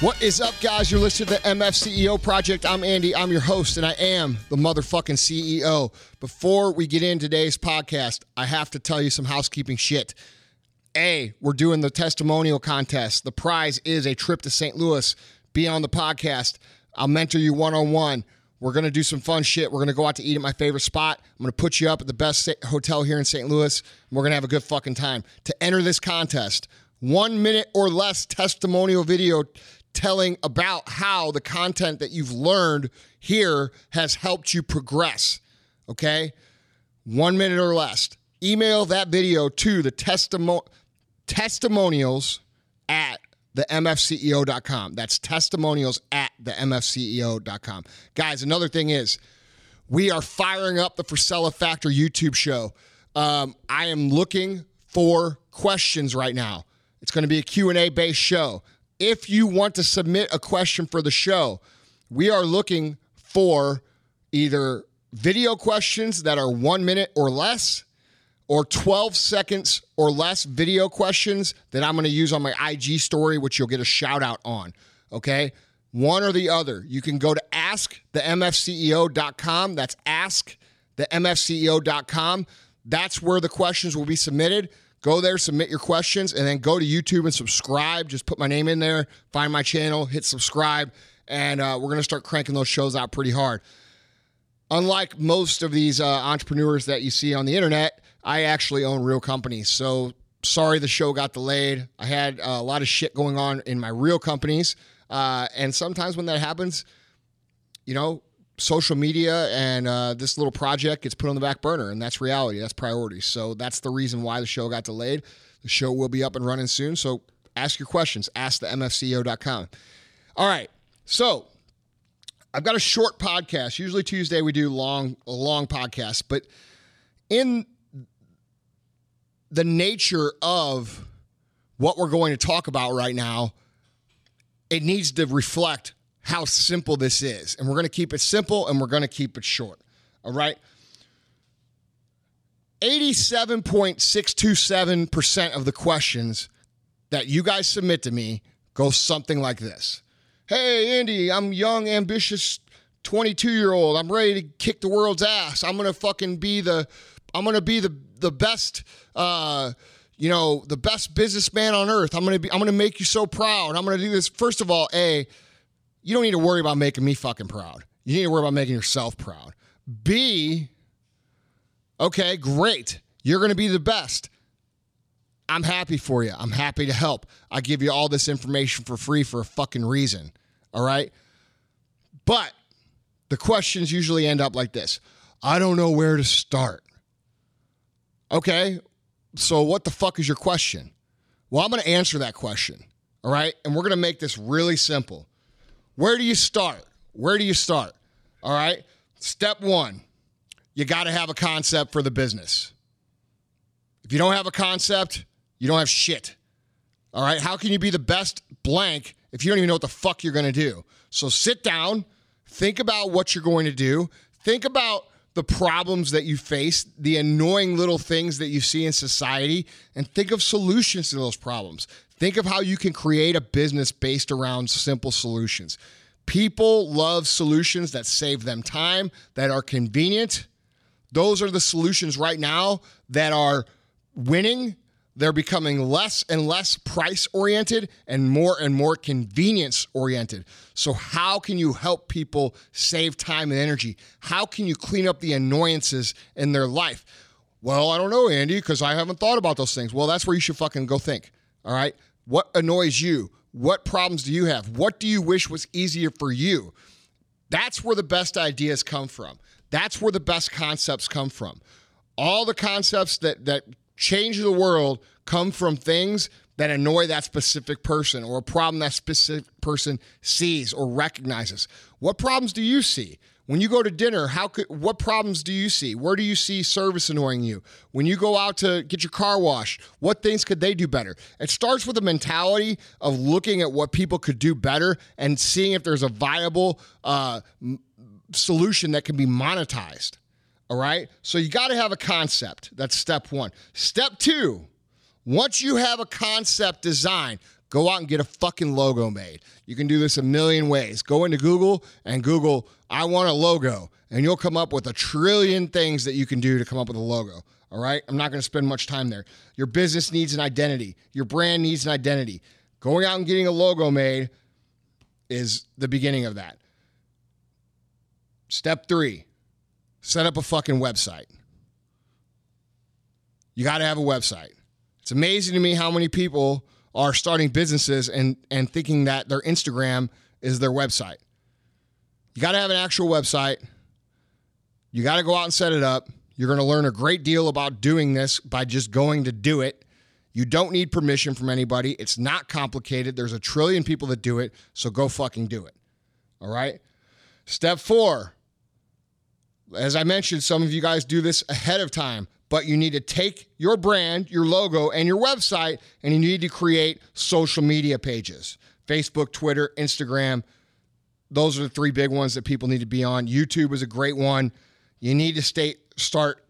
What is up, guys? You're listening to the MFCEO Project. I'm Andy. I'm your host, and I am the motherfucking CEO. Before we get in today's podcast, I have to tell you some housekeeping shit. A, we're doing the testimonial contest. The prize is a trip to St. Louis. Be on the podcast. I'll mentor you one on one. We're going to do some fun shit. We're going to go out to eat at my favorite spot. I'm going to put you up at the best hotel here in St. Louis. We're going to have a good fucking time. To enter this contest, one minute or less testimonial video telling about how the content that you've learned here has helped you progress. Okay? One minute or less. Email that video to the testimo- testimonials at the mfceo.com. That's testimonials at the mfceo.com. Guys, another thing is we are firing up the Frisella Factor YouTube show. Um, I am looking for questions right now. It's going to be a Q&A based show if you want to submit a question for the show, we are looking for either video questions that are one minute or less, or 12 seconds or less video questions that I'm going to use on my IG story, which you'll get a shout out on. Okay. One or the other. You can go to askthemfceo.com. That's askthemfceo.com. That's where the questions will be submitted. Go there, submit your questions, and then go to YouTube and subscribe. Just put my name in there, find my channel, hit subscribe, and uh, we're going to start cranking those shows out pretty hard. Unlike most of these uh, entrepreneurs that you see on the internet, I actually own real companies. So sorry the show got delayed. I had uh, a lot of shit going on in my real companies. Uh, and sometimes when that happens, you know, social media and uh, this little project gets put on the back burner, and that's reality. That's priority. So that's the reason why the show got delayed. The show will be up and running soon. So ask your questions. Ask the MFCEO.com. All right. So I've got a short podcast. Usually Tuesday we do long, long podcasts, but in the nature of what we're going to talk about right now, it needs to reflect how simple this is. And we're going to keep it simple and we're going to keep it short. All right. 87.627% of the questions that you guys submit to me go something like this Hey, Andy, I'm young, ambitious 22 year old. I'm ready to kick the world's ass. I'm going to fucking be the, I'm to be the, the best, uh, you know, the best businessman on earth. I'm to be, I'm to make you so proud. I'm to do this. First of all, A, you don't need to worry about making me fucking proud. You need to worry about making yourself proud. B, okay, great. You're to be the best. I'm happy for you. I'm happy to help. I give you all this information for free for a fucking reason. All right. But the questions usually end up like this I don't know where to start. Okay. So, what the fuck is your question? Well, I'm going to answer that question. All right. And we're going to make this really simple. Where do you start? Where do you start? All right. Step one, you got to have a concept for the business. If you don't have a concept, you don't have shit. All right. How can you be the best blank if you don't even know what the fuck you're going to do? So sit down, think about what you're going to do, think about the problems that you face, the annoying little things that you see in society, and think of solutions to those problems. Think of how you can create a business based around simple solutions. People love solutions that save them time, that are convenient. Those are the solutions right now that are winning. They're becoming less and less price oriented and more and more convenience oriented. So, how can you help people save time and energy? How can you clean up the annoyances in their life? Well, I don't know, Andy, because I haven't thought about those things. Well, that's where you should fucking go think. All right. What annoys you? What problems do you have? What do you wish was easier for you? That's where the best ideas come from. That's where the best concepts come from. All the concepts that that change the world come from things that annoy that specific person or a problem that specific person sees or recognizes. What problems do you see? When you go to dinner, how could what problems do you see? Where do you see service annoying you? When you go out to get your car washed, what things could they do better? It starts with a mentality of looking at what people could do better and seeing if there's a viable uh, solution that can be monetized. All right. So you got to have a concept. That's step one. Step two, once you have a concept design, go out and get a fucking logo made. You can do this a million ways. Go into Google and Google, I want a logo, and you'll come up with a trillion things that you can do to come up with a logo. All right. I'm not going to spend much time there. Your business needs an identity, your brand needs an identity. Going out and getting a logo made is the beginning of that. Step three set up a fucking website. You got to have a website. It's amazing to me how many people are starting businesses and, and thinking that their Instagram is their website. You got to have an actual website. You got to go out and set it up. You're going to learn a great deal about doing this by just going to do it. You don't need permission from anybody. It's not complicated. There's a trillion people that do it, so go fucking do it. All right? Step four. As I mentioned, some of you guys do this ahead of time, but you need to take your brand, your logo, and your website, and you need to create social media pages Facebook, Twitter, Instagram. Those are the three big ones that people need to be on. YouTube is a great one. You need to stay, start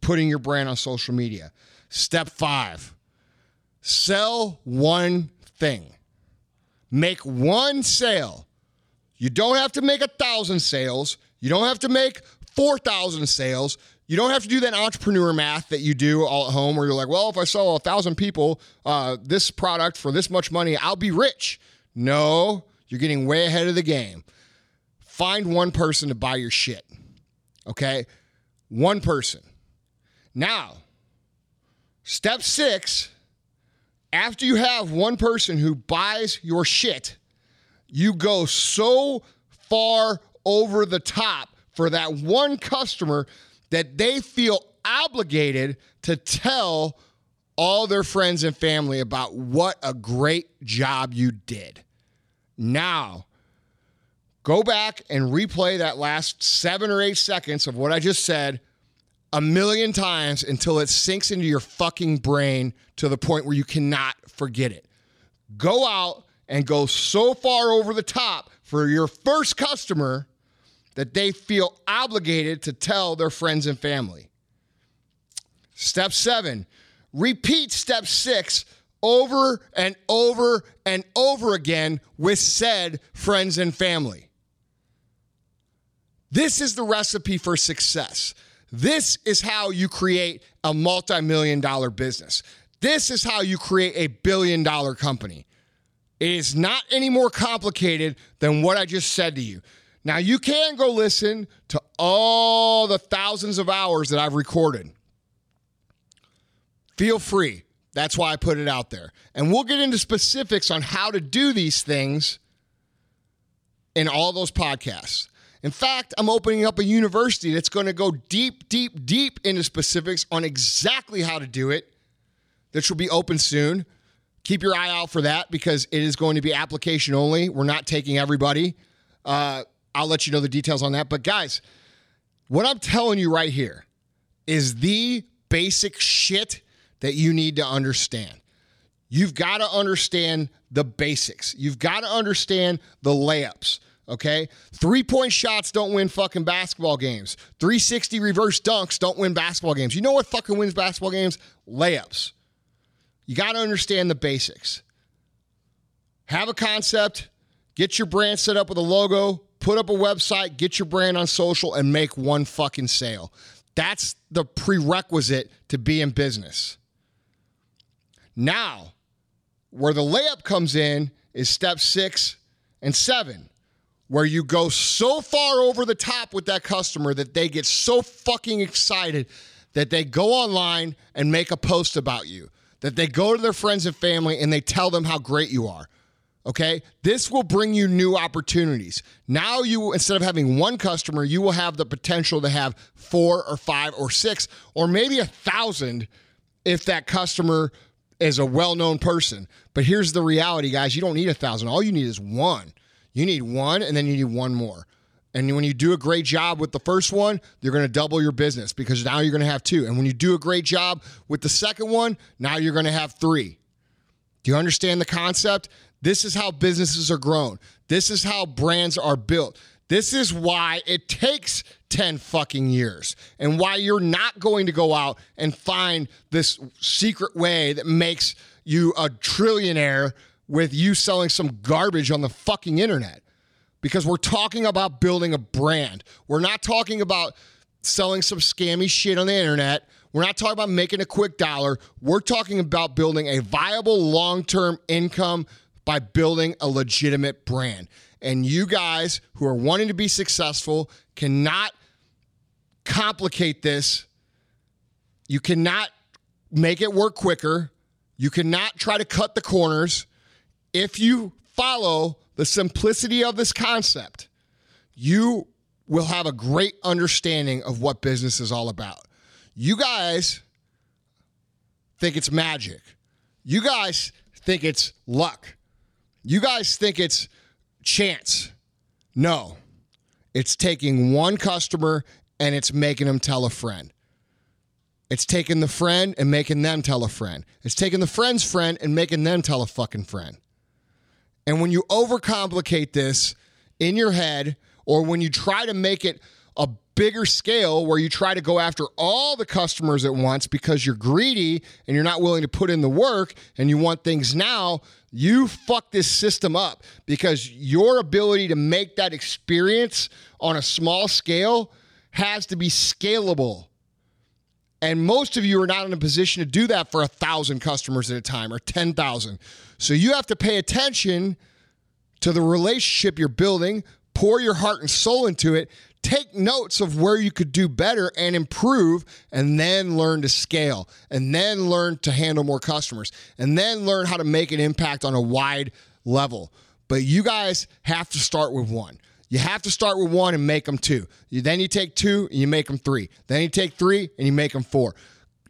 putting your brand on social media. Step five sell one thing, make one sale. You don't have to make a thousand sales, you don't have to make 4,000 sales. You don't have to do that entrepreneur math that you do all at home where you're like, well, if I sell a thousand people uh, this product for this much money, I'll be rich. No, you're getting way ahead of the game. Find one person to buy your shit. Okay? One person. Now, step six after you have one person who buys your shit, you go so far over the top for that one customer that they feel obligated to tell all their friends and family about what a great job you did. Now, go back and replay that last seven or eight seconds of what I just said a million times until it sinks into your fucking brain to the point where you cannot forget it. Go out and go so far over the top for your first customer that they feel obligated to tell their friends and family. Step seven, repeat step six over and over and over again with said friends and family. This is the recipe for success. This is how you create a multi million dollar business. This is how you create a billion dollar company. It is not any more complicated than what I just said to you. Now, you can go listen to all the thousands of hours that I've recorded. Feel free. That's why I put it out there. And we'll get into specifics on how to do these things in all those podcasts. In fact, I'm opening up a university that's going to go deep, deep, deep into specifics on exactly how to do it. That will be open soon. Keep your eye out for that because it is going to be application only. We're not taking everybody. Uh, I'll let you know the details on that. But guys, what I'm telling you right here is the basic shit that you need to understand. You've got to understand the basics. You've got to understand the layups. Okay. Three point shots don't win fucking basketball games. 360 reverse dunks don't win basketball games. You know what fucking wins basketball games? Layups. You got to understand the basics. Have a concept, get your brand set up with a logo, put up a website, get your brand on social, and make one fucking sale. That's the prerequisite to be in business. Now, where the layup comes in is step six and seven where you go so far over the top with that customer that they get so fucking excited that they go online and make a post about you, that they go to their friends and family and they tell them how great you are. Okay? This will bring you new opportunities. Now you instead of having one customer, you will have the potential to have four or five or six or maybe a thousand if that customer is a well-known person. But here's the reality, guys, you don't need a thousand. All you need is one. You need one, and then you need one more. And when you do a great job with the first one, you're going to double your business because now you're going to have two. And when you do a great job with the second one, now you're going to have three. Do you understand the concept? This is how businesses are grown. This is how brands are built. This is why it takes 10 fucking years and why you're not going to go out and find this secret way that makes you a trillionaire with you selling some garbage on the fucking internet. Because we're talking about building a brand. We're not talking about selling some scammy shit on the internet. We're not talking about making a quick dollar. We're talking about building a viable long term income by building a legitimate brand. And you guys who are wanting to be successful cannot complicate this. You cannot make it work quicker. You cannot try to cut the corners. If you follow the simplicity of this concept, you will have a great understanding of what business is all about. You guys think it's magic. You guys think it's luck. You guys think it's chance. No, it's taking one customer and it's making them tell a friend. It's taking the friend and making them tell a friend. It's taking the friend's friend and making them tell a fucking friend. And when you overcomplicate this in your head, or when you try to make it a bigger scale where you try to go after all the customers at once because you're greedy and you're not willing to put in the work and you want things now, you fuck this system up because your ability to make that experience on a small scale has to be scalable. And most of you are not in a position to do that for a thousand customers at a time or 10,000. So you have to pay attention to the relationship you're building, pour your heart and soul into it, take notes of where you could do better and improve, and then learn to scale, and then learn to handle more customers, and then learn how to make an impact on a wide level. But you guys have to start with one. You have to start with one and make them two. You, then you take two and you make them three. Then you take three and you make them four.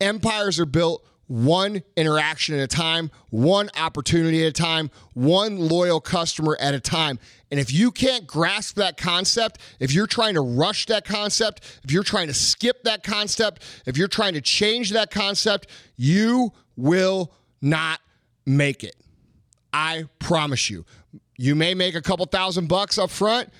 Empires are built one interaction at a time, one opportunity at a time, one loyal customer at a time. And if you can't grasp that concept, if you're trying to rush that concept, if you're trying to skip that concept, if you're trying to change that concept, you will not make it. I promise you. You may make a couple thousand bucks up front.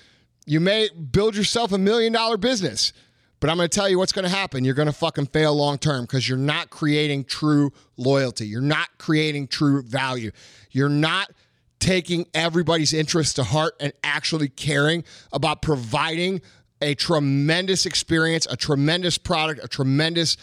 You may build yourself a million dollar business. But I'm going to tell you what's going to happen. You're going to fucking fail long term because you're not creating true loyalty. You're not creating true value. You're not taking everybody's interest to heart and actually caring about providing a tremendous experience, a tremendous product, a tremendous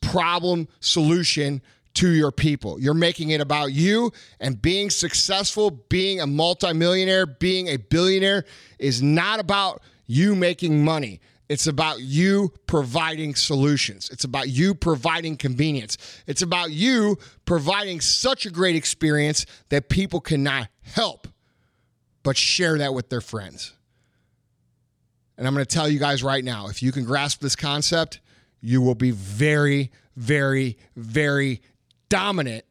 problem solution to your people. You're making it about you and being successful, being a multimillionaire, being a billionaire is not about you making money. It's about you providing solutions. It's about you providing convenience. It's about you providing such a great experience that people cannot help but share that with their friends. And I'm going to tell you guys right now if you can grasp this concept, you will be very, very, very dominant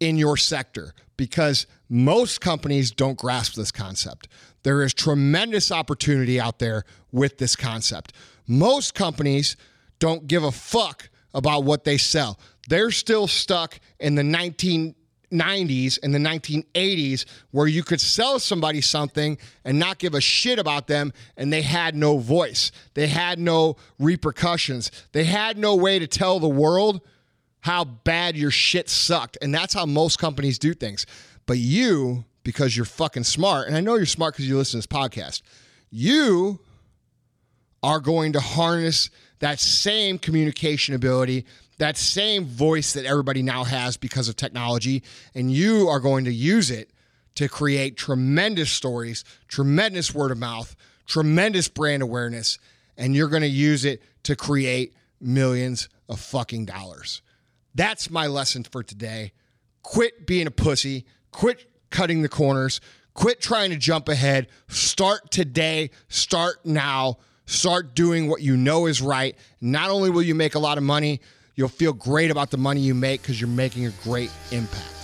in your sector because most companies don't grasp this concept. There is tremendous opportunity out there with this concept. Most companies don't give a fuck about what they sell. They're still stuck in the 1990s and the 1980s where you could sell somebody something and not give a shit about them and they had no voice. They had no repercussions. They had no way to tell the world how bad your shit sucked. And that's how most companies do things. But you, because you're fucking smart, and I know you're smart because you listen to this podcast, you are going to harness that same communication ability, that same voice that everybody now has because of technology, and you are going to use it to create tremendous stories, tremendous word of mouth, tremendous brand awareness, and you're going to use it to create millions of fucking dollars. That's my lesson for today. Quit being a pussy, quit cutting the corners, quit trying to jump ahead. Start today, start now, start doing what you know is right. Not only will you make a lot of money, you'll feel great about the money you make because you're making a great impact.